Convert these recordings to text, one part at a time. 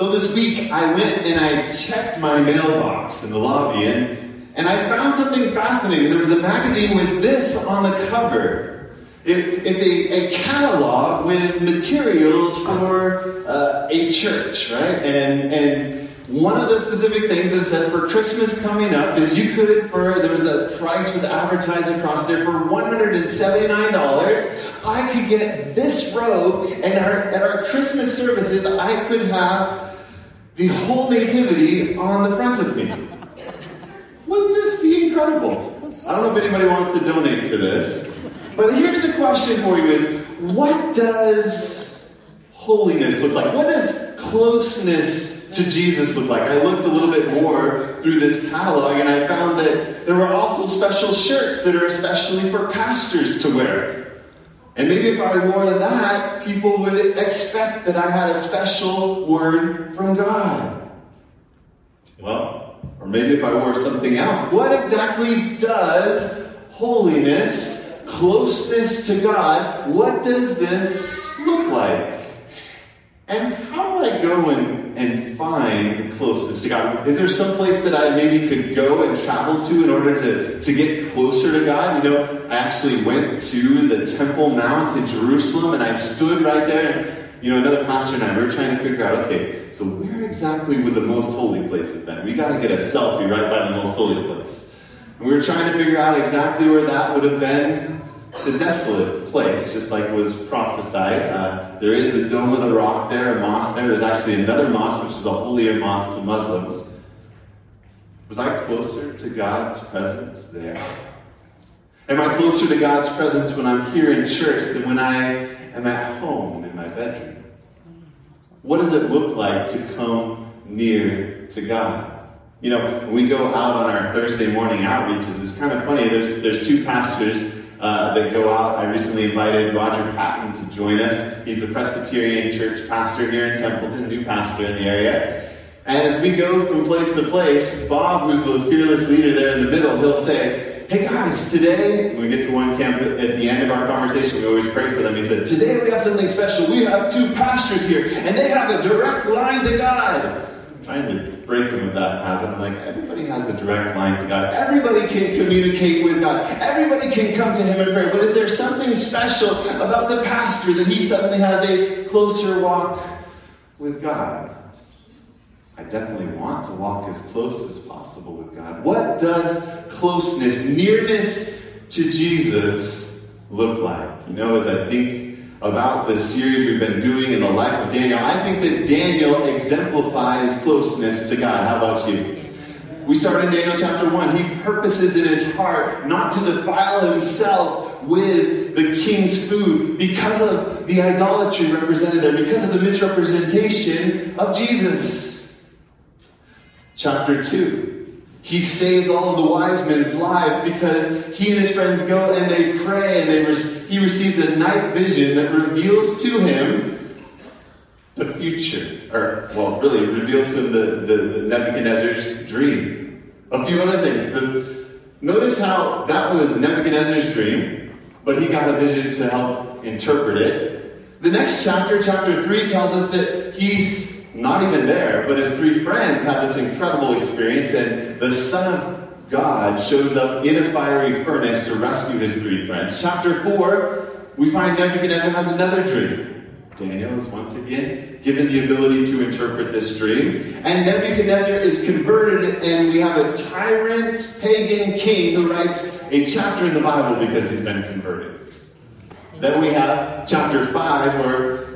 So this week I went and I checked my mailbox in the lobby and, and I found something fascinating. There was a magazine with this on the cover. It, it's a, a catalog with materials for uh, a church, right? And, and one of the specific things that said for Christmas coming up is you could, for there was a price with advertising across there for $179. I could get this robe, and our, at our Christmas services, I could have the whole nativity on the front of me. Wouldn't this be incredible? I don't know if anybody wants to donate to this, but here's the question for you: Is what does holiness look like? What does closeness to Jesus look like? I looked a little bit more through this catalog and I found that there were also special shirts that are especially for pastors to wear. And maybe if I wore that, people would expect that I had a special word from God. Well, or maybe if I wore something else. What exactly does holiness, closeness to God, what does this look like? And how do I go and, and find the closeness to God? Is there some place that I maybe could go and travel to in order to, to get closer to God? You know, I actually went to the Temple Mount in Jerusalem and I stood right there and you know, another pastor and I, we were trying to figure out, okay, so where exactly would the most holy place have been? We got to get a selfie right by the most holy place. And we were trying to figure out exactly where that would have been the desolate place, just like was prophesied. Uh, there is the Dome of the Rock there, a mosque there. There's actually another mosque, which is a holier mosque to Muslims. Was I closer to God's presence there? Am I closer to God's presence when I'm here in church than when I am at home in my bedroom? What does it look like to come near to God? You know, when we go out on our Thursday morning outreaches, it's kind of funny. There's, there's two pastors uh, that go out. I recently invited Roger Patton to join us. He's the Presbyterian Church pastor here in Templeton, new pastor in the area. And as we go from place to place, Bob, who's the fearless leader there in the middle, he'll say, Hey guys, today, when we get to one camp at the end of our conversation, we always pray for them. He said, Today we have something special. We have two pastors here, and they have a direct line to God. Trying to break him of that habit. I'm like, everybody has a direct line to God. Everybody can communicate with God. Everybody can come to Him and pray. But is there something special about the pastor that he suddenly has a closer walk with God? I definitely want to walk as close as possible with God. What does closeness, nearness to Jesus look like? You know, as I think about the series we've been doing in the life of Daniel, I think that Daniel exemplifies closeness to God. How about you? We start in Daniel chapter 1. He purposes in his heart not to defile himself with the king's food because of the idolatry represented there, because of the misrepresentation of Jesus. Chapter 2. He saves all of the wise men's lives because he and his friends go and they pray and they he receives a night vision that reveals to him the future. Or, well, really, reveals to him the, the, the Nebuchadnezzar's dream. A few other things. The, notice how that was Nebuchadnezzar's dream, but he got a vision to help interpret it. The next chapter, chapter 3, tells us that he's not even there, but his three friends have this incredible experience, and the Son of God shows up in a fiery furnace to rescue his three friends. Chapter 4, we find Nebuchadnezzar has another dream. Daniel is once again given the ability to interpret this dream. And Nebuchadnezzar is converted, and we have a tyrant pagan king who writes a chapter in the Bible because he's been converted. Then we have chapter 5, where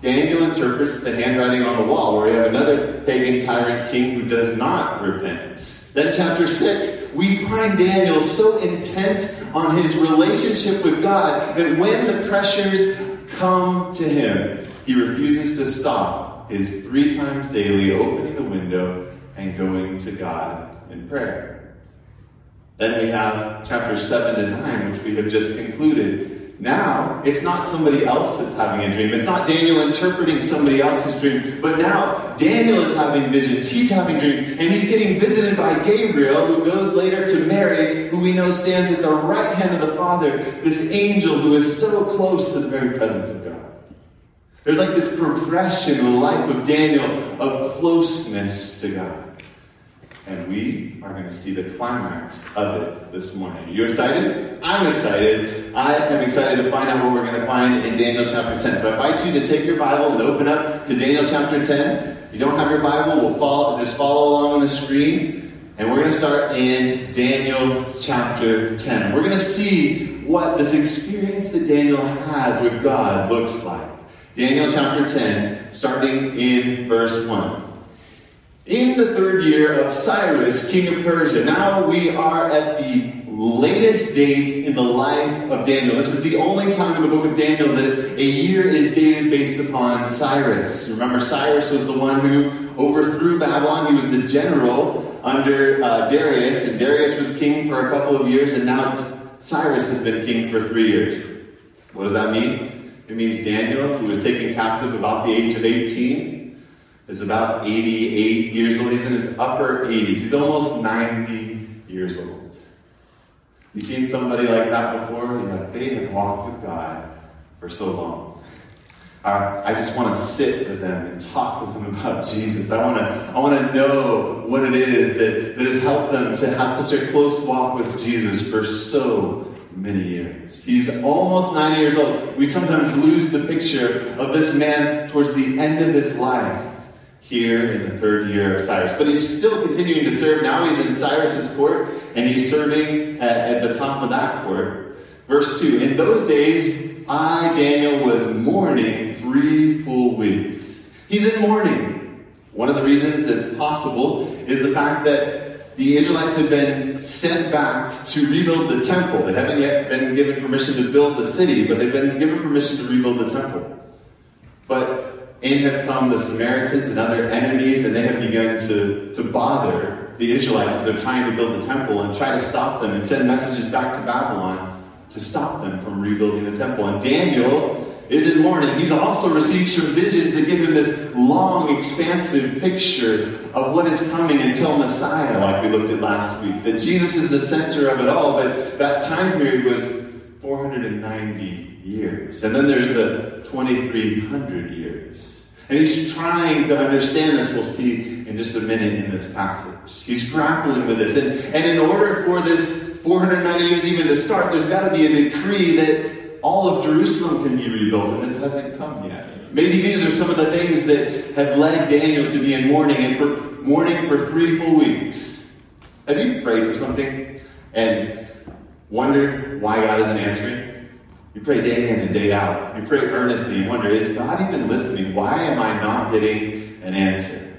Daniel interprets the handwriting on the wall, where we have another pagan tyrant king who does not repent. Then, chapter 6, we find Daniel so intent on his relationship with God that when the pressures come to him, he refuses to stop his three times daily opening the window and going to God in prayer. Then we have chapters 7 to 9, which we have just concluded, now, it's not somebody else that's having a dream. It's not Daniel interpreting somebody else's dream. But now, Daniel is having visions. He's having dreams. And he's getting visited by Gabriel, who goes later to Mary, who we know stands at the right hand of the Father, this angel who is so close to the very presence of God. There's like this progression in the life of Daniel of closeness to God. And we are going to see the climax of it this morning. You excited? I'm excited. I am excited to find out what we're going to find in Daniel chapter 10. So I invite you to take your Bible and open up to Daniel chapter 10. If you don't have your Bible, we'll follow, just follow along on the screen. And we're going to start in Daniel chapter 10. We're going to see what this experience that Daniel has with God looks like. Daniel chapter 10, starting in verse 1. In the third year of Cyrus, king of Persia. Now we are at the latest date in the life of Daniel. This is the only time in the book of Daniel that a year is dated based upon Cyrus. Remember, Cyrus was the one who overthrew Babylon. He was the general under uh, Darius, and Darius was king for a couple of years, and now Cyrus has been king for three years. What does that mean? It means Daniel, who was taken captive about the age of 18, is about 88 years old. He's in his upper 80s. He's almost 90 years old. You've seen somebody like that before? You're like, they have walked with God for so long. I just want to sit with them and talk with them about Jesus. I want to, I want to know what it is that, that has helped them to have such a close walk with Jesus for so many years. He's almost 90 years old. We sometimes lose the picture of this man towards the end of his life here in the third year of Cyrus. But he's still continuing to serve. Now he's in Cyrus's court, and he's serving at, at the top of that court. Verse 2 In those days, I, Daniel, was mourning three full weeks. He's in mourning. One of the reasons that's possible is the fact that the Israelites have been sent back to rebuild the temple. They haven't yet been given permission to build the city, but they've been given permission to rebuild the temple. But in have come the Samaritans and other enemies, and they have begun to, to bother the Israelites as they're trying to build the temple and try to stop them and send messages back to Babylon to stop them from rebuilding the temple. And Daniel is in mourning. He's also received some visions that give him this long, expansive picture of what is coming until Messiah, like we looked at last week. That Jesus is the center of it all, but that time period was 490 years. And then there's the 2300 years. And he's trying to understand this, we'll see in just a minute in this passage. He's grappling with this. And, and in order for this 490 years even to start, there's got to be a decree that all of Jerusalem can be rebuilt, and this hasn't come yet. Maybe these are some of the things that have led Daniel to be in mourning and for mourning for three full weeks. Have you prayed for something and wondered why God isn't answering? You pray day in and day out. You pray earnestly. You wonder, is God even listening? Why am I not getting an answer?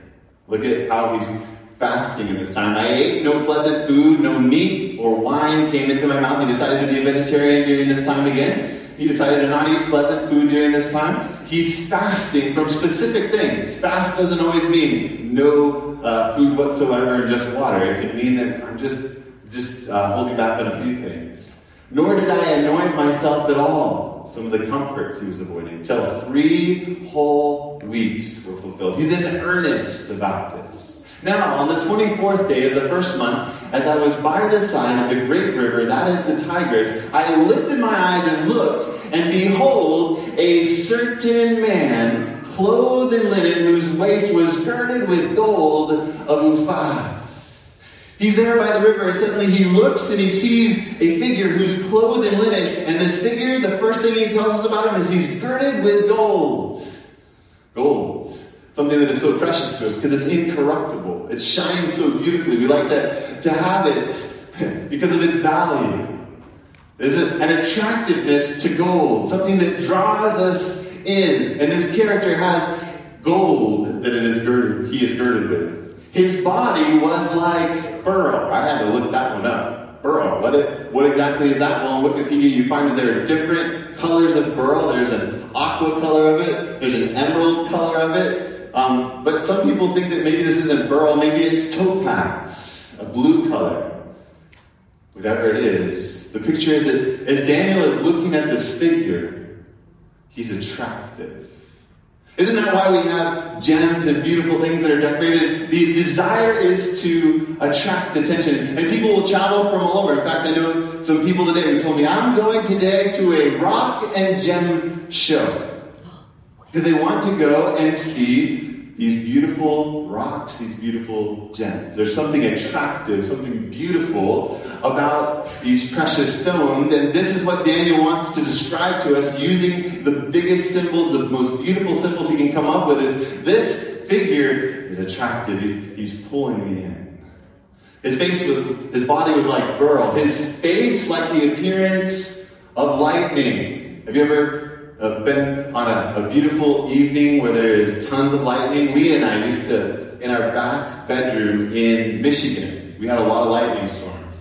Look at how he's fasting in this time. I ate no pleasant food, no meat or wine came into my mouth. He decided to be a vegetarian during this time again. He decided to not eat pleasant food during this time. He's fasting from specific things. Fast doesn't always mean no uh, food whatsoever and just water. It can mean that I'm just just uh, holding back on a few things. Nor did I anoint myself at all. Some of the comforts he was avoiding. Until three whole weeks were fulfilled. He's in earnest about this. Now, on the 24th day of the first month, as I was by the side of the great river, that is the Tigris, I lifted my eyes and looked, and behold, a certain man, clothed in linen, whose waist was girded with gold of Uphaz. He's there by the river, and suddenly he looks and he sees a figure who's clothed in linen. And this figure, the first thing he tells us about him is he's girded with gold. Gold. Something that is so precious to us because it's incorruptible. It shines so beautifully. We like to, to have it because of its value. There's an attractiveness to gold, something that draws us in. And this character has gold that it is girded, he is girded with. His body was like beryl. I had to look that one up. Beryl. What, it, what exactly is that? Well, on Wikipedia, you find that there are different colors of beryl. There's an aqua color of it. There's an emerald color of it. Um, but some people think that maybe this isn't beryl. Maybe it's topaz, a blue color. Whatever it is, the picture is that as Daniel is looking at this figure, he's attractive. Isn't that why we have gems and beautiful things that are decorated? The desire is to attract attention. And people will travel from all over. In fact, I know some people today who told me, I'm going today to a rock and gem show. Because they want to go and see these beautiful rocks, these beautiful gems. There's something attractive, something beautiful about these precious stones, and this is what Daniel wants to describe to us using the biggest symbols, the most beautiful symbols he can come up with is this figure is attractive. He's, he's pulling me in. His face was, his body was like beryl. His face like the appearance of lightning. Have you ever uh, been on a, a, beautiful evening where there is tons of lightning? Leah and I used to, in our back bedroom in Michigan, we had a lot of lightning storms.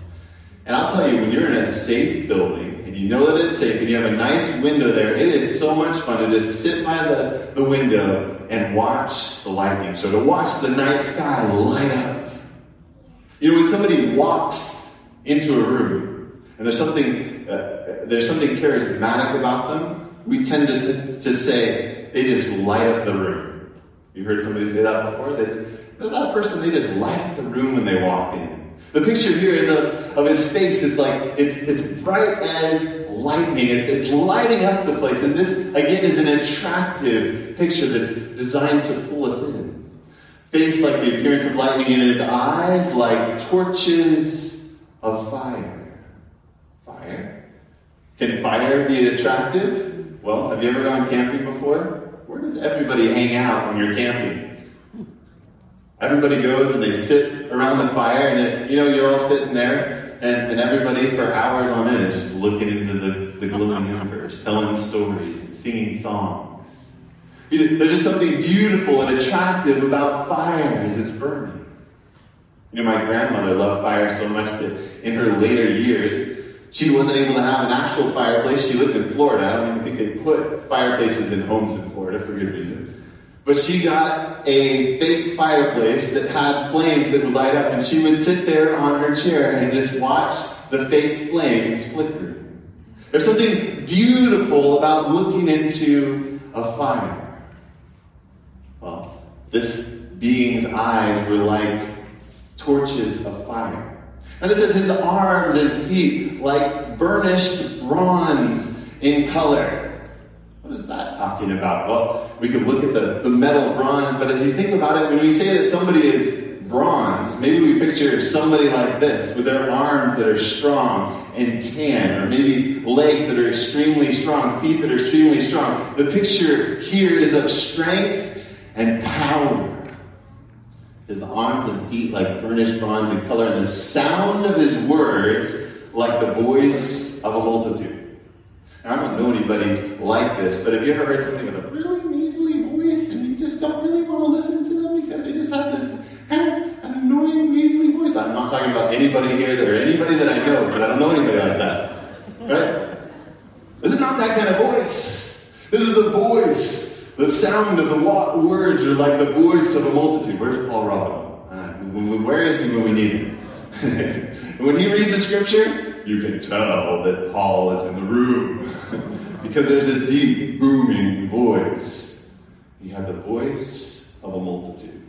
And I'll tell you, when you're in a safe building and you know that it's safe and you have a nice window there, it is so much fun to just sit by the, the window and watch the lightning show, to watch the night sky light up you know, when somebody walks into a room and there's something uh, there's something charismatic about them, we tend to, to, say they just light up the room. You heard somebody say that before? They, that person, they just light up the room when they walk in. The picture here is of, of his face. It's like it's, it's bright as lightning. It's, it's lighting up the place. And this again is an attractive picture that's designed to pull us in face like the appearance of lightning, in his eyes like torches of fire. Fire? Can fire be attractive? Well, have you ever gone camping before? Where does everybody hang out when you're camping? Everybody goes and they sit around the fire, and it, you know, you're all sitting there, and, and everybody for hours on end is just looking into the, the glowing embers, telling stories and singing songs. There's just something beautiful and attractive about fire as it's burning. You know, my grandmother loved fire so much that in her later years, she wasn't able to have an actual fireplace. She lived in Florida. I don't even think they put fireplaces in homes in Florida for good reason. But she got a fake fireplace that had flames that would light up, and she would sit there on her chair and just watch the fake flames flicker. There's something beautiful about looking into a fire. Well, this being's eyes were like torches of fire. And it says his arms and feet like burnished bronze in color. What is that talking about? Well, we could look at the, the metal bronze, but as you think about it, when we say that somebody is bronze, maybe we picture somebody like this with their arms that are strong and tan, or maybe legs that are extremely strong, feet that are extremely strong. The picture here is of strength and power. His arms and feet like burnished bronze in color, and the sound of his words like the voice of a multitude. Now, I don't know anybody like this, but have you ever heard somebody with a really measly voice and you just don't really want to listen to them because they just have this kind of annoying measly voice? I'm not talking about anybody here that or anybody that I know, because I don't know anybody like that. Right? This is not that kind of voice. This is the voice the sound of the words are like the voice of a multitude. Where's Paul Robin? Uh, where is he when we need him? when he reads the scripture, you can tell that Paul is in the room because there's a deep, booming voice. He had the voice of a multitude.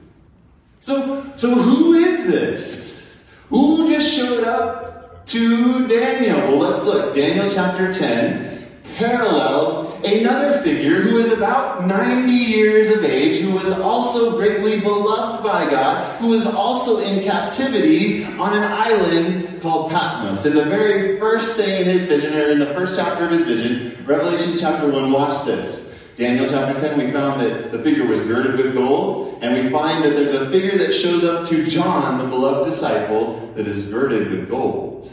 So, so who is this? Who just showed up to Daniel? Well, let's look. Daniel chapter 10 parallels another figure who is about 90 years of age, who was also greatly beloved by God, who was also in captivity on an island called Patmos. And the very first thing in his vision, or in the first chapter of his vision, Revelation chapter 1, watch this. Daniel chapter 10, we found that the figure was girded with gold, and we find that there's a figure that shows up to John, the beloved disciple, that is girded with gold.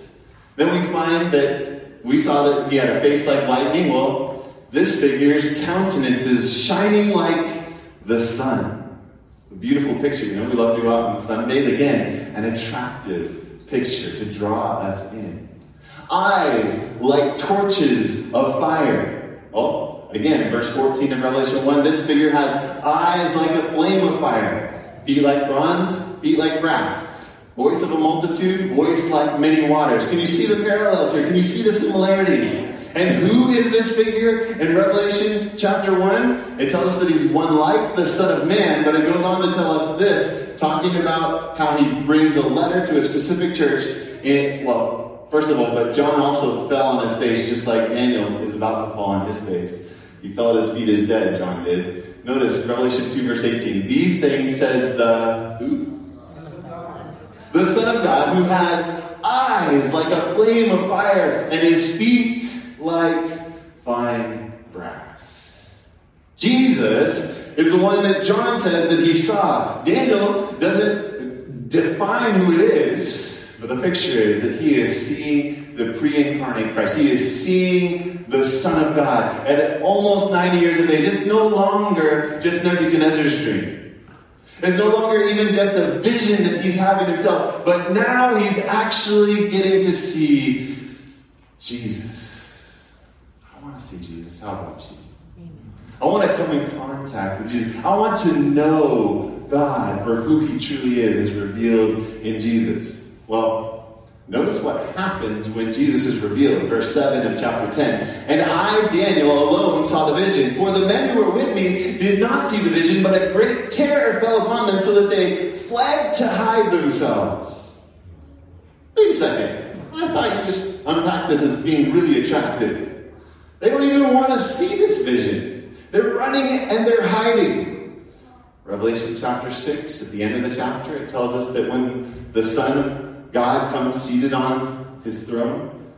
Then we find that we saw that he had a face like lightning. Well, this figure's countenance is shining like the sun. A beautiful picture. You know, we love to go out and sunbathe. Again, an attractive picture to draw us in. Eyes like torches of fire. Oh, again, in verse 14 of Revelation 1, this figure has eyes like a flame of fire, feet like bronze, feet like brass. Voice of a multitude, voice like many waters. Can you see the parallels here? Can you see the similarities? And who is this figure in Revelation chapter 1? It tells us that he's one like the Son of Man, but it goes on to tell us this, talking about how he brings a letter to a specific church. In, well, first of all, but John also fell on his face just like Daniel is about to fall on his face. He fell at his feet as dead, John did. Notice Revelation 2, verse 18. These things says the who? The Son of God, who has eyes like a flame of fire, and his feet like fine brass. Jesus is the one that John says that he saw. Daniel doesn't define who it is, but the picture is that he is seeing the pre-incarnate Christ. He is seeing the Son of God at almost 90 years of age. It's no longer just Nebuchadnezzar's dream. It's no longer even just a vision that he's having himself, but now he's actually getting to see Jesus. To see Jesus. How about you? I want to come in contact with Jesus. I want to know God for who he truly is as revealed in Jesus. Well, notice what happens when Jesus is revealed. Verse 7 of chapter 10. And I, Daniel, alone saw the vision. For the men who were with me did not see the vision, but a great terror fell upon them so that they fled to hide themselves. Wait a second. I thought you just unpacked this as being really attractive. They don't even want to see this vision. They're running and they're hiding. Revelation chapter 6, at the end of the chapter, it tells us that when the Son of God comes seated on his throne,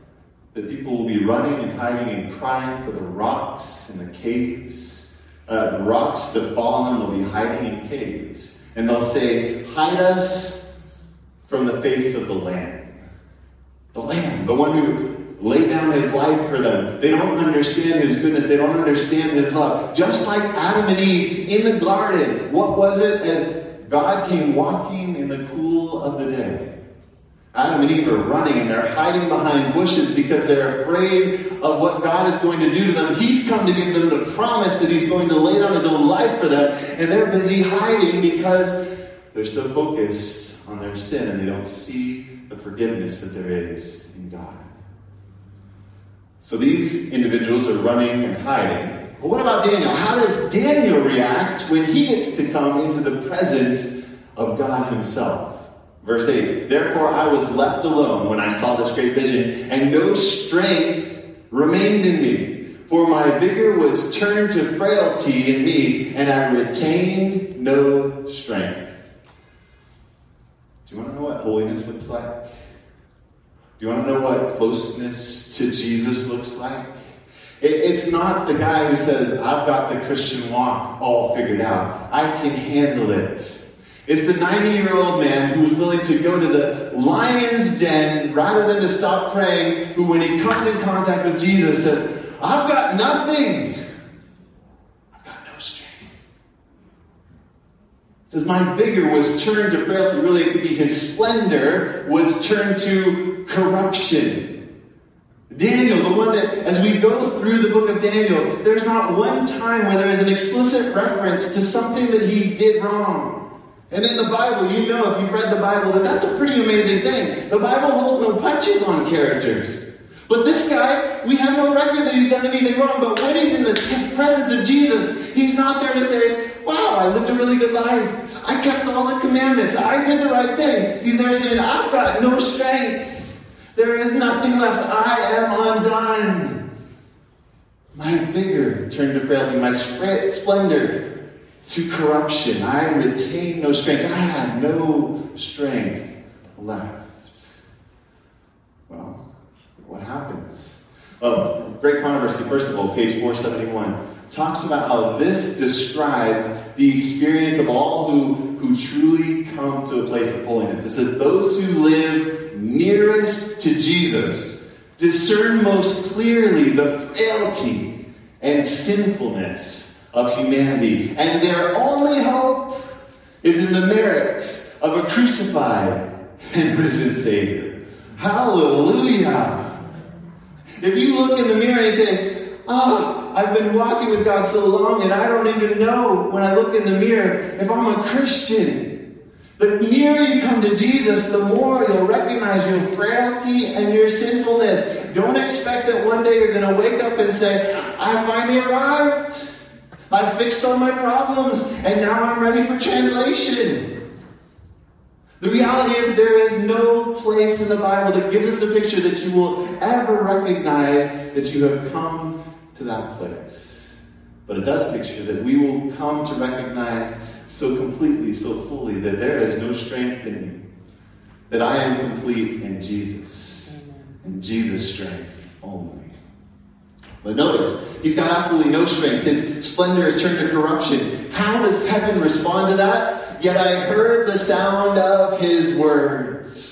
that people will be running and hiding and crying for the rocks and the caves. Uh, rocks to fall on them, they'll be hiding in caves. And they'll say, Hide us from the face of the Lamb. The Lamb, the one who lay down his life for them. They don't understand his goodness. They don't understand his love. Just like Adam and Eve in the garden. What was it as God came walking in the cool of the day? Adam and Eve are running and they're hiding behind bushes because they're afraid of what God is going to do to them. He's come to give them the promise that He's going to lay down His own life for them, and they're busy hiding because they're so focused on their sin and they don't see the forgiveness that there is in God. So these individuals are running and hiding. But what about Daniel? How does Daniel react when he gets to come into the presence of God Himself? Verse 8 Therefore I was left alone when I saw this great vision, and no strength remained in me. For my vigor was turned to frailty in me, and I retained no strength. Do you want to know what holiness looks like? Do you want to know what closeness to Jesus looks like? it's not the guy who says, I've got the Christian walk all figured out. I can handle it. It's the 90 year old man who's willing to go to the lion's den rather than to stop praying, who, when he comes in contact with Jesus, says, I've got nothing. I've got no strength. It says, My vigor was turned to frailty. Really, it could be his splendor was turned to corruption. Daniel, the one that, as we go through the book of Daniel, there's not one time where there is an explicit reference to something that he did wrong. And in the Bible, you know, if you've read the Bible, that that's a pretty amazing thing. The Bible holds no punches on characters. But this guy, we have no record that he's done anything wrong. But when he's in the presence of Jesus, he's not there to say, wow, I lived a really good life. I kept all the commandments. I did the right thing. He's there saying, I've got no strength. There is nothing left. I am undone. My vigor turned to frailty, my splendor to corruption. I retain no strength. I had no strength left. Well, what happens? Oh, great controversy, first of all, page 471, talks about how this describes the experience of all who, who truly come to a place of holiness. It says, Those who live nearest to Jesus discern most clearly the frailty and sinfulness of humanity. And their only hope is in the merit of a crucified and risen Savior. Hallelujah! If you look in the mirror and say, Oh, I've been walking with God so long and I don't even know when I look in the mirror if I'm a Christian. The nearer you come to Jesus, the more you'll recognize your frailty and your sinfulness. Don't expect that one day you're going to wake up and say, I finally arrived. I fixed all my problems, and now I'm ready for translation. The reality is, there is no place in the Bible that gives us a picture that you will ever recognize that you have come to that place. But it does picture that we will come to recognize so completely, so fully, that there is no strength in me, that I am complete in Jesus, and Jesus' strength only. But notice, he's got absolutely no strength. His splendor is turned to corruption. How does heaven respond to that? Yet I heard the sound of his words.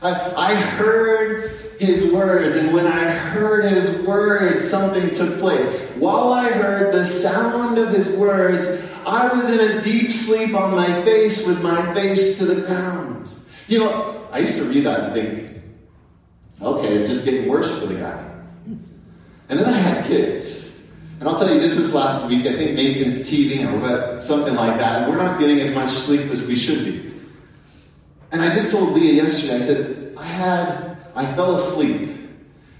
I, I heard his words, and when I heard his words, something took place. While I heard the sound of his words, I was in a deep sleep on my face with my face to the ground. You know, I used to read that and think, okay, it's just getting worse for the guy. And then I had kids. And I'll tell you, just this last week, I think Nathan's teething or something like that, and we're not getting as much sleep as we should be. And I just told Leah yesterday, I said, I had, I fell asleep.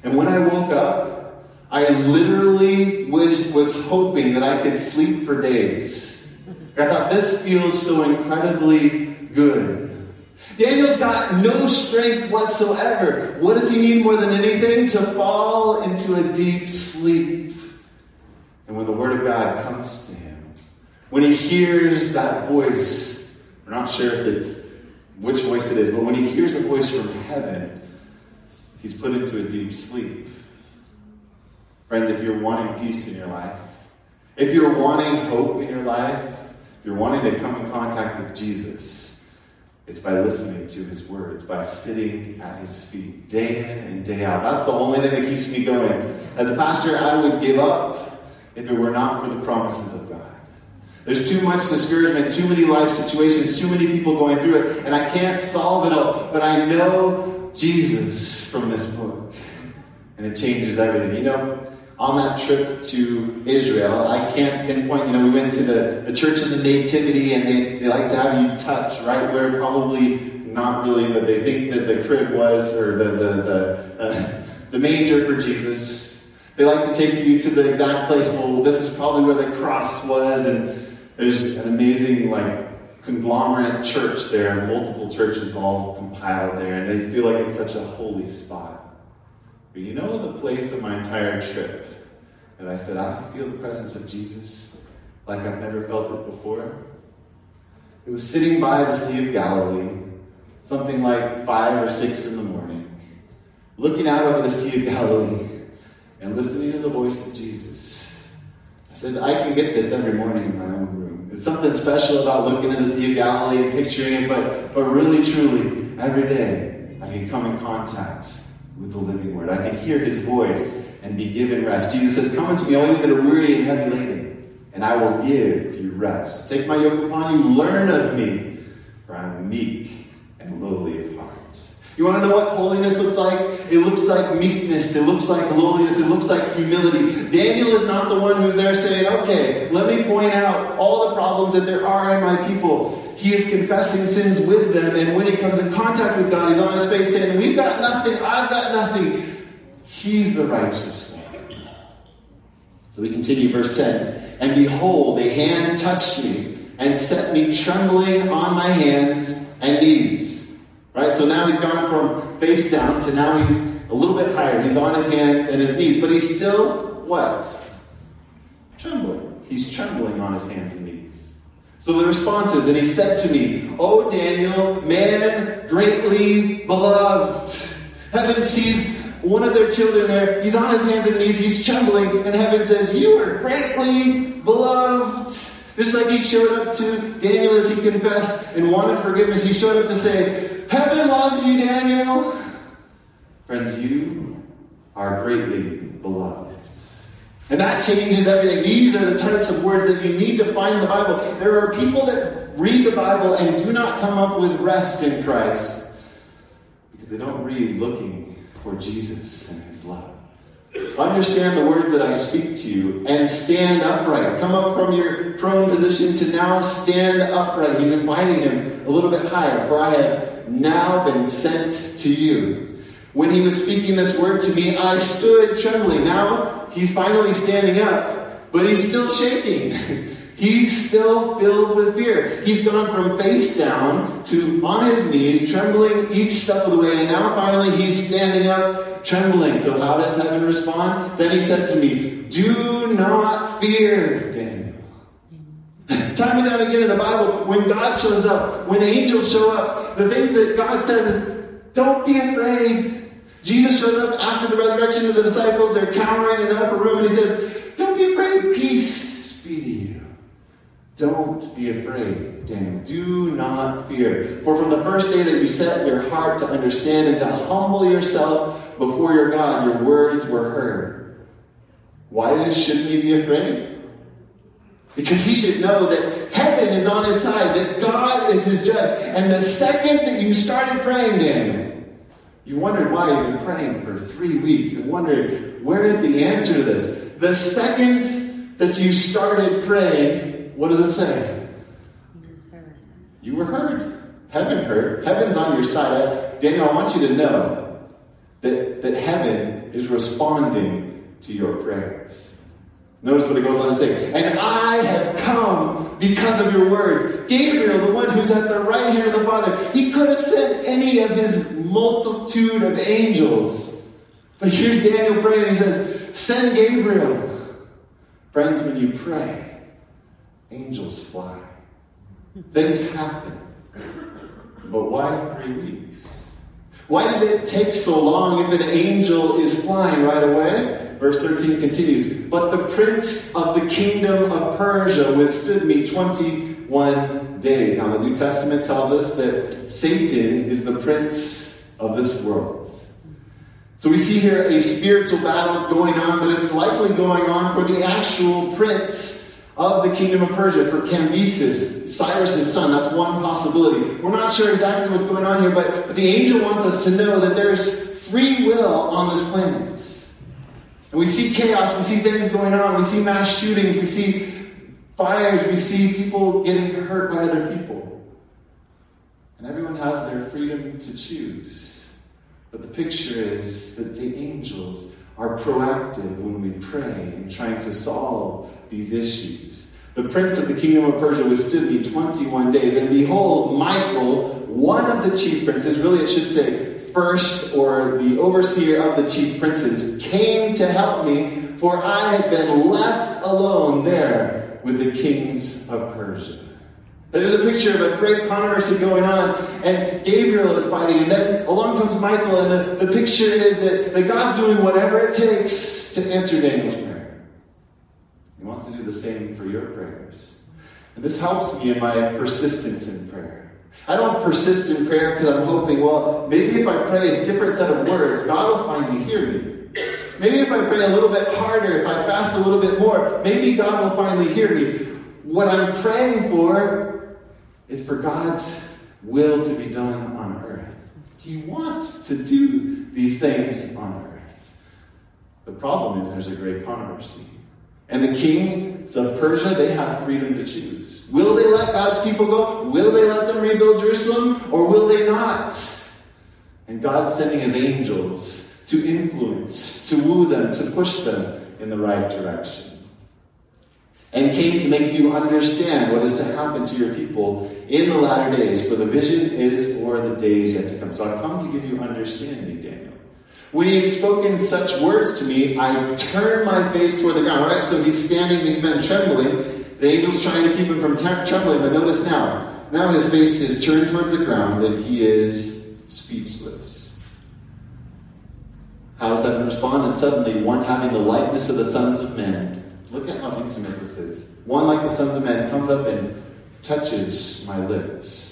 And when I woke up, I literally was, was hoping that I could sleep for days. I thought, this feels so incredibly good. Daniel's got no strength whatsoever. What does he need more than anything? To fall into a deep sleep. And when the Word of God comes to him, when he hears that voice, we're not sure if it's which voice it is, but when he hears a voice from heaven, he's put into a deep sleep. Friend, if you're wanting peace in your life, if you're wanting hope in your life, if you're wanting to come in contact with Jesus, it's by listening to his words, by sitting at his feet day in and day out. That's the only thing that keeps me going. As a pastor, I would give up if it were not for the promises of God. There's too much discouragement, too many life situations, too many people going through it, and I can't solve it all. But I know Jesus from this book, and it changes everything. You know, on that trip to Israel, I can't pinpoint, you know, we went to the, the Church of the Nativity, and they, they like to have you touch right where probably not really, but they think that the crib was, or the, the, the, uh, the manger for Jesus. They like to take you to the exact place, well, this is probably where the cross was, and there's an amazing, like, conglomerate church there, multiple churches all compiled there, and they feel like it's such a holy spot. But you know the place of my entire trip that I said, I feel the presence of Jesus like I've never felt it before? It was sitting by the Sea of Galilee, something like five or six in the morning, looking out over the Sea of Galilee and listening to the voice of Jesus. I said, I can get this every morning in my own. It's something special about looking at the Sea of Galilee and picturing it, but, but really, truly, every day I can come in contact with the living word. I can hear his voice and be given rest. Jesus says, Come unto me, all you that are weary and heavy laden, and I will give you rest. Take my yoke upon you, learn of me, for I am meek and lowly. You want to know what holiness looks like? It looks like meekness. It looks like lowliness. It looks like humility. Daniel is not the one who's there saying, okay, let me point out all the problems that there are in my people. He is confessing sins with them, and when he comes in contact with God, he's on his face saying, We've got nothing, I've got nothing. He's the righteous one. So we continue, verse 10. And behold, a hand touched me and set me trembling on my hands and knees. Right? So now he's gone from face down to now he's a little bit higher. He's on his hands and his knees, but he's still what? Trembling. He's trembling on his hands and knees. So the response is, and he said to me, O Daniel, man greatly beloved. Heaven sees one of their children there. He's on his hands and knees. He's trembling. And heaven says, You are greatly beloved. Just like he showed up to Daniel as he confessed and wanted forgiveness, he showed up to say, Heaven loves you, Daniel. Friends, you are greatly beloved. And that changes everything. These are the types of words that you need to find in the Bible. There are people that read the Bible and do not come up with rest in Christ because they don't read looking for Jesus. Understand the words that I speak to you and stand upright. Come up from your prone position to now stand upright. He's inviting him a little bit higher. For I have now been sent to you. When he was speaking this word to me, I stood trembling. Now he's finally standing up, but he's still shaking. He's still filled with fear. He's gone from face down to on his knees, trembling each step of the way, and now finally he's standing up, trembling. So how does heaven respond? Then he said to me, Do not fear, Daniel. Time and time again in the Bible, when God shows up, when angels show up, the things that God says is, don't be afraid. Jesus shows up after the resurrection of the disciples. They're cowering in the upper room, and he says, Don't be afraid. Peace be to you. Don't be afraid, Daniel. Do not fear. For from the first day that you set your heart to understand and to humble yourself before your God, your words were heard. Why shouldn't you be afraid? Because he should know that heaven is on his side, that God is his judge. And the second that you started praying, Daniel, you wondered why you've been praying for three weeks and wondered, where is the answer to this? The second that you started praying, what does it say? You were heard. Heaven heard. Heaven's on your side. Daniel, I want you to know that, that heaven is responding to your prayers. Notice what it goes on to say. And I have come because of your words. Gabriel, the one who's at the right hand of the Father, he could have sent any of his multitude of angels. But here's Daniel praying. He says, Send Gabriel. Friends, when you pray, angels fly. Things happen. But why three weeks? Why did it take so long if an angel is flying right away? Verse 13 continues, But the prince of the kingdom of Persia withstood me 21 days. Now, the New Testament tells us that Satan is the prince of this world. So we see here a spiritual battle going on, but it's likely going on for the actual prince of the kingdom of Persia, for Cambyses, Cyrus's son. That's one possibility. We're not sure exactly what's going on here, but, but the angel wants us to know that there's free will on this planet. And we see chaos, we see things going on, we see mass shootings, we see fires, we see people getting hurt by other people. And everyone has their freedom to choose. But the picture is that the angels are proactive when we pray in trying to solve these issues. The prince of the kingdom of Persia withstood me 21 days, and behold, Michael, one of the chief princes, really it should say, first, or the overseer of the chief princes, came to help me, for I had been left alone there with the kings of Persia. There's a picture of a great controversy going on, and Gabriel is fighting, and then along comes Michael, and the, the picture is that, that God's doing whatever it takes to answer Daniel's prayer. He wants to do the same for your prayers. And this helps me in my persistence in prayer. I don't persist in prayer because I'm hoping, well, maybe if I pray a different set of words, God will finally hear me. Maybe if I pray a little bit harder, if I fast a little bit more, maybe God will finally hear me. What I'm praying for is for God's will to be done on earth. He wants to do these things on earth. The problem is there's a great controversy. And the kings of Persia, they have freedom to choose. Will they let God's people go? Will they let them rebuild Jerusalem? Or will they not? And God's sending his angels to influence, to woo them, to push them in the right direction. And came to make you understand what is to happen to your people in the latter days, for the vision is for the days yet to come. So I've come to give you understanding. When he had spoken such words to me, I turned my face toward the ground. All right, so he's standing, he's been trembling. The angel's trying to keep him from trembling, but notice now. Now his face is turned toward the ground and he is speechless. How does heaven respond? And suddenly, one having the likeness of the sons of men. Look at how intimate this is. One like the sons of men comes up and touches my lips.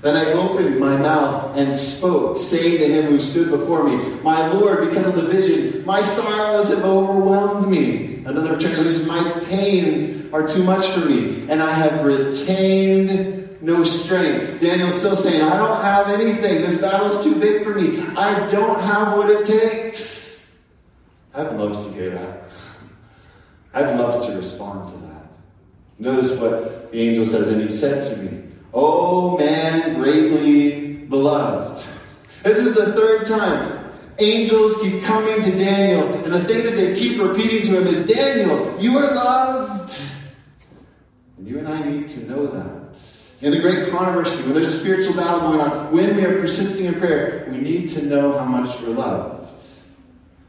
Then I opened my mouth and spoke, saying to him who stood before me, My Lord, because of the vision, my sorrows have overwhelmed me. Another translation, my pains are too much for me, and I have retained no strength. Daniel's still saying, I don't have anything. This battle's too big for me. I don't have what it takes. I'd love to hear that. I'd love to respond to that. Notice what the angel says, and he said to me, Oh man, greatly beloved. This is the third time angels keep coming to Daniel, and the thing that they keep repeating to him is Daniel, you are loved. And you and I need to know that. In the great controversy, when there's a spiritual battle going on, when we are persisting in prayer, we need to know how much we're loved.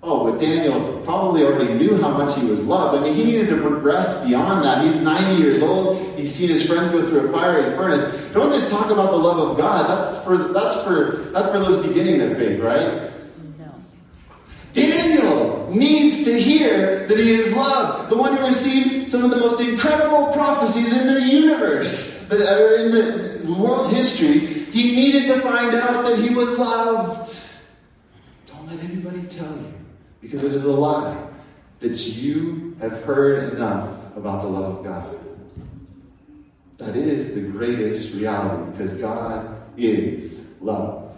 Oh, but Daniel probably already knew how much he was loved. I mean, he needed to progress beyond that. He's 90 years old. He's seen his friends go through a fiery furnace. Don't just talk about the love of God. That's for that's for that's for those beginning their faith, right? No. Daniel needs to hear that he is loved. The one who received some of the most incredible prophecies in the universe, that are in the world history. He needed to find out that he was loved. Don't let anybody tell you because it is a lie that you have heard enough about the love of God. That is the greatest reality because God is love.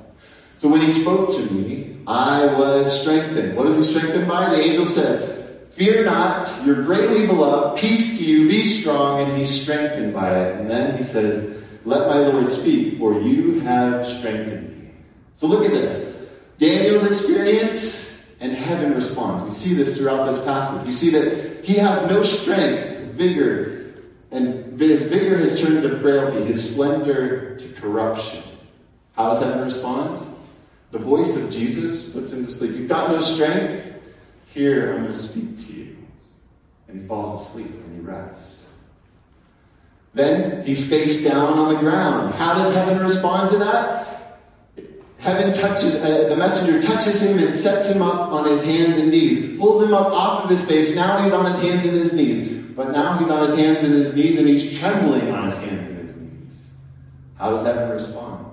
So when he spoke to me, I was strengthened. What is he strengthened by? The angel said, Fear not, you're greatly beloved, peace to you, be strong, and he's strengthened by it. And then he says, Let my Lord speak, for you have strengthened me. So look at this. Daniel's experience and heaven responds. We see this throughout this passage. We see that he has no strength, vigor, and his vigor has turned to frailty, his splendor to corruption. How does heaven respond? The voice of Jesus puts him to sleep. You've got no strength? Here, I'm going to speak to you. And he falls asleep and he rests. Then he's face down on the ground. How does heaven respond to that? Heaven touches, uh, the messenger touches him and sets him up on his hands and knees, pulls him up off of his face. Now he's on his hands and his knees. But now he's on his hands and his knees and he's trembling on his hands and his knees. How does heaven respond?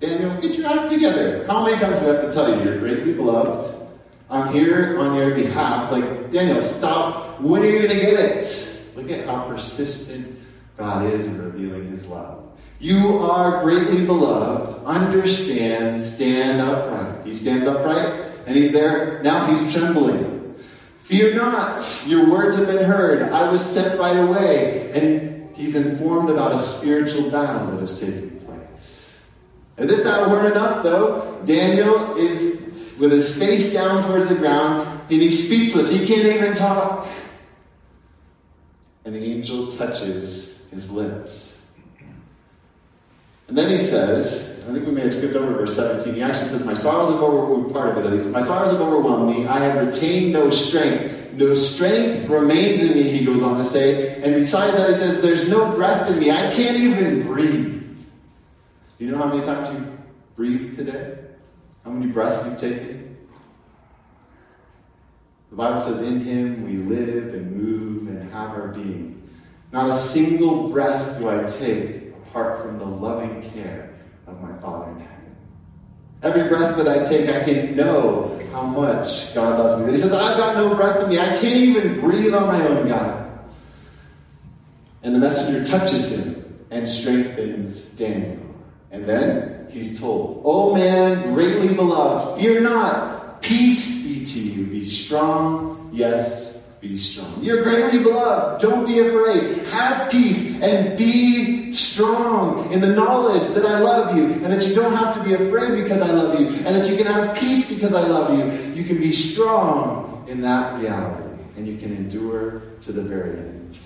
Daniel, get your act together. How many times do I have to tell you you're greatly beloved? I'm here on your behalf. Like, Daniel, stop. When are you going to get it? Look at how persistent God is in revealing his love. You are greatly beloved. Understand, stand upright. He stands upright and he's there. Now he's trembling. Fear not, your words have been heard. I was sent right away. And he's informed about a spiritual battle that is taking place. As if that weren't enough, though, Daniel is with his face down towards the ground and he's speechless. He can't even talk. And the angel touches his lips. And then he says, I think we may have skipped over verse 17. He actually says, My sorrows have overwhelmed, part of it at least, my sorrows have overwhelmed me. I have retained no strength. No strength remains in me, he goes on to say. And besides that, he says, There's no breath in me. I can't even breathe. Do you know how many times you've breathed today? How many breaths you've taken? The Bible says, In him we live and move and have our being. Not a single breath do I take apart from the loving care of my Father in heaven. Every breath that I take, I can know how much God loves me. But he says, I've got no breath in me. I can't even breathe on my own, God. And the messenger touches him and strengthens Daniel. And then he's told, O man, greatly beloved, fear not. Peace be to you. Be strong. Yes, be strong. You're greatly beloved. Don't be afraid. Have peace and be strong in the knowledge that I love you and that you don't have to be afraid because I love you and that you can have peace because I love you. You can be strong in that reality and you can endure to the very end.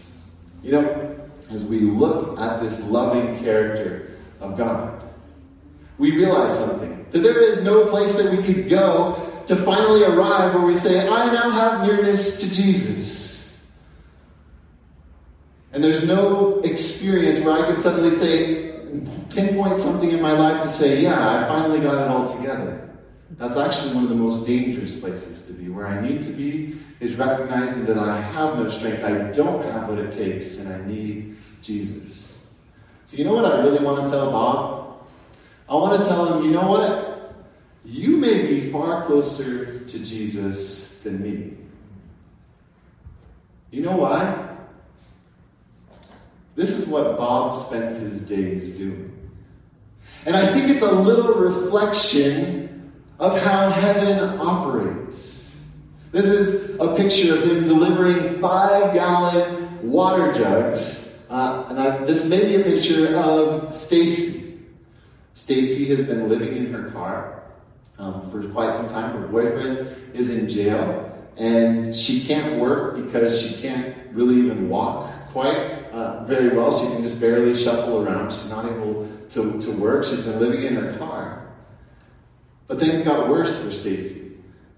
You know, as we look at this loving character of God, we realize something that there is no place that we could go to finally arrive where we say, I now have nearness to Jesus. And there's no experience where I can suddenly say, pinpoint something in my life to say, yeah, I finally got it all together. That's actually one of the most dangerous places to be. Where I need to be is recognizing that I have no strength, I don't have what it takes, and I need Jesus. So, you know what I really want to tell Bob? I want to tell him, you know what? you may be far closer to Jesus than me. You know why? What Bob spends his days doing. And I think it's a little reflection of how heaven operates. This is a picture of him delivering five gallon water jugs. Uh, and I, this may be a picture of Stacy. Stacy has been living in her car um, for quite some time. Her boyfriend is in jail, and she can't work because she can't really even walk quite uh, very well. She can just barely shuffle around. She's not able to, to work. She's been living in her car. But things got worse for Stacy.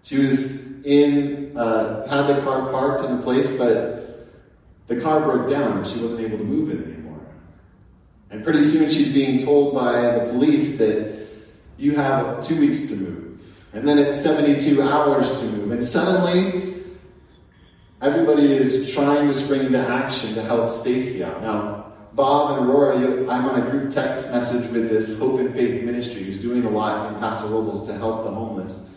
She was in, uh, had the car parked in a place, but the car broke down and she wasn't able to move it anymore. And pretty soon she's being told by the police that you have two weeks to move. And then it's 72 hours to move. And suddenly, everybody is trying to spring into action to help Stacy out. Now, Bob and Aurora, I'm on a group text message with this Hope and Faith Ministry who's doing a lot in Paso Robles to help the homeless.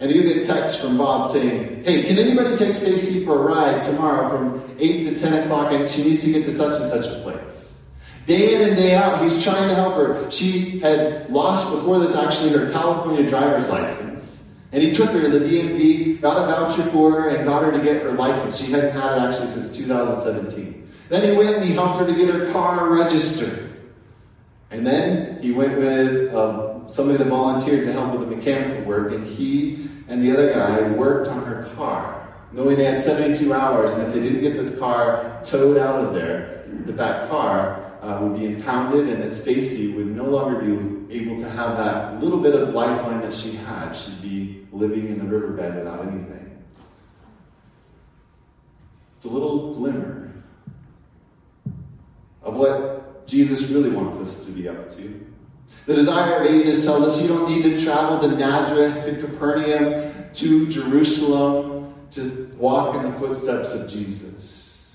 And you get text from Bob saying, Hey, can anybody take Stacy for a ride tomorrow from 8 to 10 o'clock and she needs to get to such and such a place? Day in and day out, he's trying to help her. She had lost before this actually her California driver's license. And he took her to the DMV, got a voucher for her, and got her to get her license. She hadn't had it actually since 2017. Then he went and he helped her to get her car registered. And then he went with um, somebody that volunteered to help with the mechanical work, and he and the other guy worked on her car, knowing they had 72 hours, and if they didn't get this car towed out of there, that that car uh, would be impounded, and that Stacy would no longer be able to have that little bit of lifeline that she had. She'd be living in the riverbed without anything. It's a little glimmer of what Jesus really wants us to be up to. The Desire of Ages tells us you don't need to travel to Nazareth, to Capernaum, to Jerusalem to walk in the footsteps of Jesus.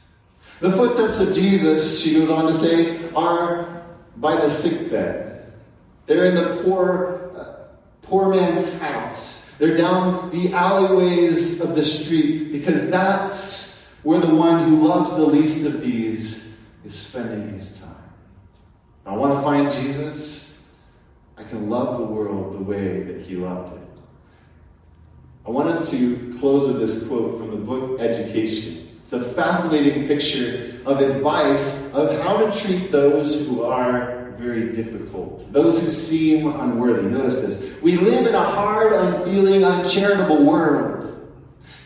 The footsteps of Jesus, she goes on to say, are by the sick bed. They're in the poor, uh, poor man's house. They're down the alleyways of the street because that's where the one who loves the least of these is spending his time. I want to find Jesus. I can love the world the way that he loved it. I wanted to close with this quote from the book Education. It's a fascinating picture of advice of how to treat those who are very difficult, those who seem unworthy. Notice this. We live in a hard, unfeeling, uncharitable world.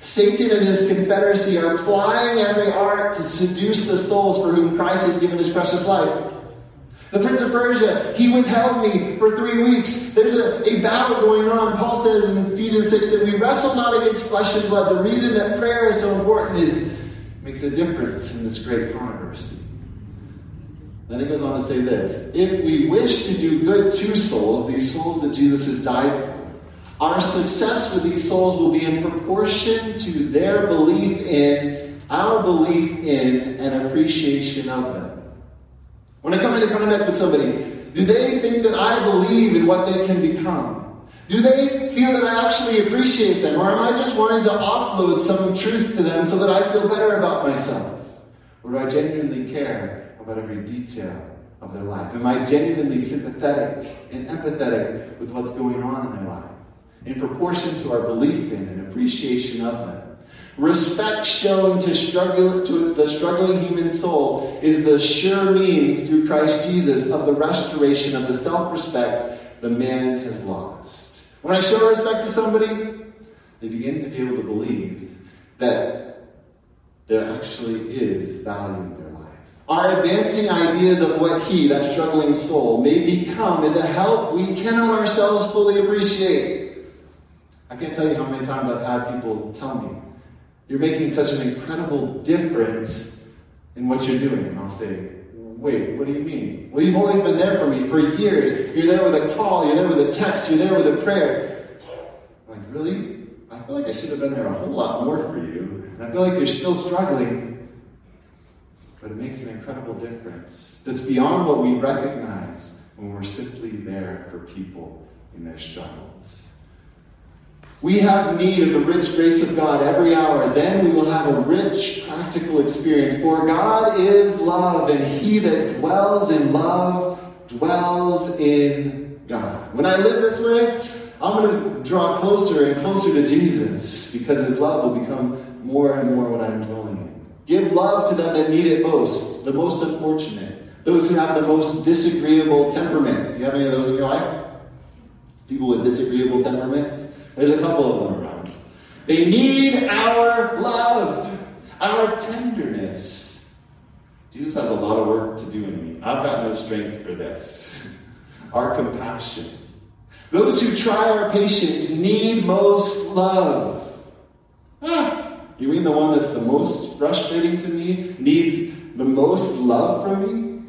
Satan and his confederacy are plying every art to seduce the souls for whom Christ has given his precious life. The Prince of Persia, he withheld me for three weeks. There's a, a battle going on. Paul says in Ephesians 6 that we wrestle not against flesh and blood. The reason that prayer is so important is makes a difference in this great controversy. Then he goes on to say this If we wish to do good to souls, these souls that Jesus has died for, our success with these souls will be in proportion to their belief in, our belief in, and appreciation of them. When I come into contact with somebody, do they think that I believe in what they can become? Do they feel that I actually appreciate them? Or am I just wanting to offload some truth to them so that I feel better about myself? Or do I genuinely care about every detail of their life? Am I genuinely sympathetic and empathetic with what's going on in their life? in proportion to our belief in and appreciation of them. Respect shown to, struggle, to the struggling human soul is the sure means through Christ Jesus of the restoration of the self respect the man has lost. When I show respect to somebody, they begin to be able to believe that there actually is value. Our advancing ideas of what he, that struggling soul, may become is a help we cannot ourselves fully appreciate. I can't tell you how many times I've had people tell me, You're making such an incredible difference in what you're doing. And I'll say, Wait, what do you mean? Well, you've always been there for me for years. You're there with a call, you're there with a text, you're there with a prayer. I'm like, really? I feel like I should have been there a whole lot more for you. And I feel like you're still struggling. But it makes an incredible difference that's beyond what we recognize when we're simply there for people in their struggles. We have need of the rich grace of God every hour. Then we will have a rich, practical experience. For God is love, and he that dwells in love dwells in God. When I live this way, I'm going to draw closer and closer to Jesus because his love will become more and more what I'm dwelling in. Give love to them that need it most, the most unfortunate, those who have the most disagreeable temperaments. Do you have any of those in your life? People with disagreeable temperaments? There's a couple of them around. They need our love, our tenderness. Jesus has a lot of work to do in me. I've got no strength for this. Our compassion. Those who try our patience need most love. Ah, you mean the one that's the most frustrating to me needs the most love from me?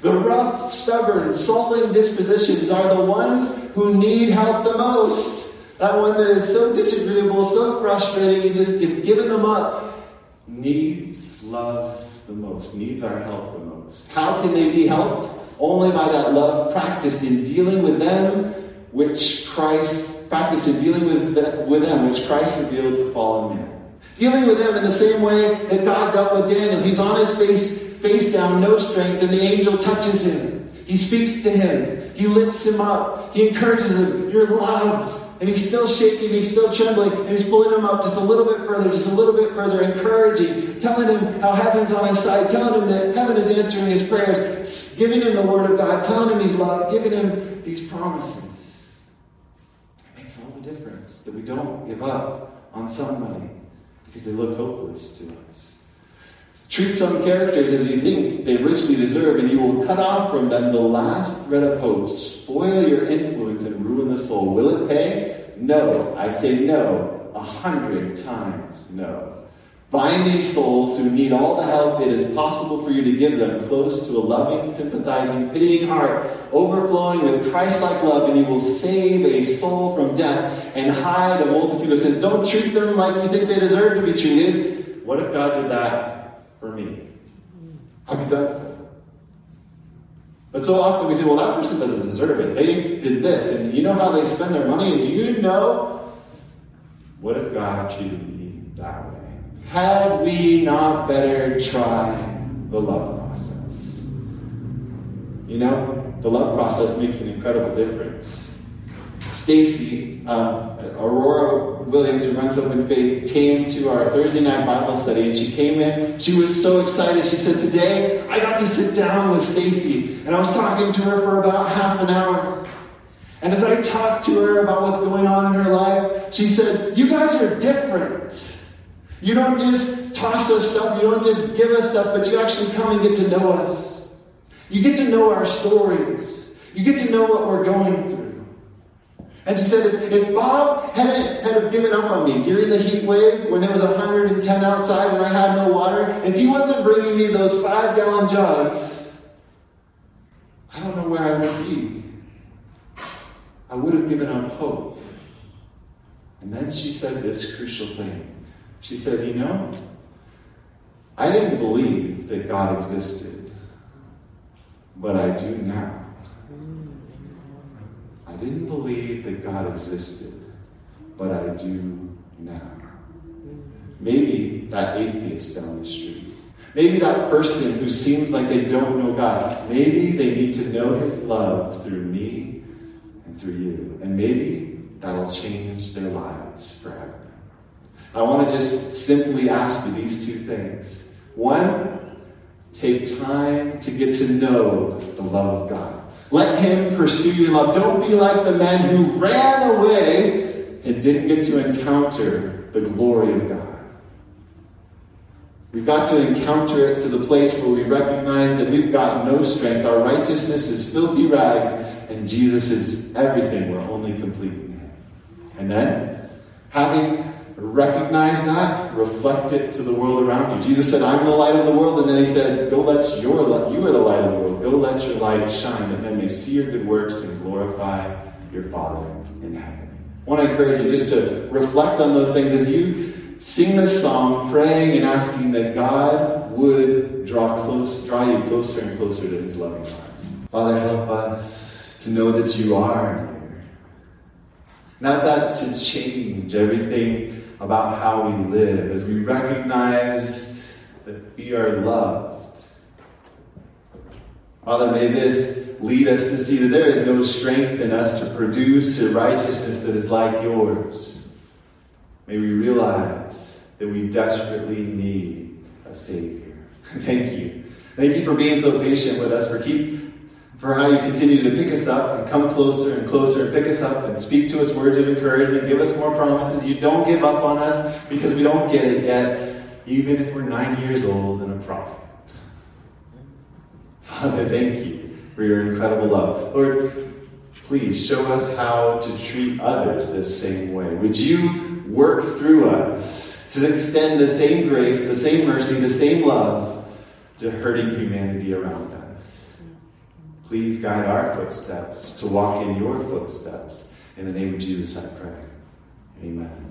The rough, stubborn, sullen dispositions are the ones who need help the most. That one that is so disagreeable, so frustrating, you just give given them up, needs love the most, needs our help the most. How can they be helped? Only by that love practiced in dealing with them, which Christ practiced in dealing with, the, with them, which Christ revealed to fallen man. Dealing with them in the same way that God dealt with Daniel. He's on his face, face down, no strength, and the angel touches him. He speaks to him. He lifts him up. He encourages him. You're loved. And he's still shaking, he's still trembling, and he's pulling him up just a little bit further, just a little bit further, encouraging, telling him how heaven's on his side, telling him that heaven is answering his prayers, giving him the word of God, telling him he's loved, giving him these promises. It makes all the difference that we don't give up on somebody because they look hopeless to us. Treat some characters as you think they richly deserve, and you will cut off from them the last thread of hope, spoil your influence, and ruin the soul. Will it pay? No. I say no, a hundred times no. Bind these souls who need all the help it is possible for you to give them close to a loving, sympathizing, pitying heart, overflowing with Christ like love, and you will save a soul from death and hide a multitude of sins. Don't treat them like you think they deserve to be treated. What if God did that for me? I'd be done. But so often we say, well, that person doesn't deserve it. They did this, and you know how they spend their money, and do you know? What if God treated me that way? Had we not better try the love process? You know, the love process makes an incredible difference. Stacy, um, Aurora Williams, who runs Open Faith, came to our Thursday night Bible study, and she came in. She was so excited. She said, "Today, I got to sit down with Stacy, and I was talking to her for about half an hour." And as I talked to her about what's going on in her life, she said, You guys are different. You don't just toss us stuff, you don't just give us stuff, but you actually come and get to know us. You get to know our stories. You get to know what we're going through. And she said, if, Bob hadn't had given up on me during the heat wave when it was 110 outside and I had no water, if he wasn't bringing me those five gallon jugs, I don't know where I would be. I would have given up hope. And then she said this crucial thing. She said, You know, I didn't believe that God existed, but I do now. I didn't believe that God existed, but I do now. Maybe that atheist down the street. Maybe that person who seems like they don't know God. Maybe they need to know His love through me and through you. And maybe that'll change their lives forever. I want to just simply ask you these two things. One, take time to get to know the love of God. Let Him pursue your love. Don't be like the men who ran away and didn't get to encounter the glory of God. We've got to encounter it to the place where we recognize that we've got no strength. Our righteousness is filthy rags, and Jesus is everything. We're only complete in Him. And then, having recognize that, reflect it to the world around you. Jesus said, I'm the light of the world, and then he said, Go let your light, you are the light of the world. Go let your light shine, that men may see your good works and glorify your Father in heaven. I want to encourage you just to reflect on those things as you sing this song, praying and asking that God would draw close, draw you closer and closer to his loving heart. Father, help us to know that you are here. Not that to change everything about how we live, as we recognize that we are loved. Father, may this lead us to see that there is no strength in us to produce a righteousness that is like yours. May we realize that we desperately need a Savior. Thank you. Thank you for being so patient with us, for keep for how you continue to pick us up and come closer and closer and pick us up and speak to us words of encouragement, give us more promises. You don't give up on us because we don't get it yet, even if we're nine years old and a prophet. Father, thank you for your incredible love. Lord, Please show us how to treat others the same way. Would you work through us to extend the same grace, the same mercy, the same love to hurting humanity around us? Please guide our footsteps to walk in your footsteps. In the name of Jesus, I pray. Amen.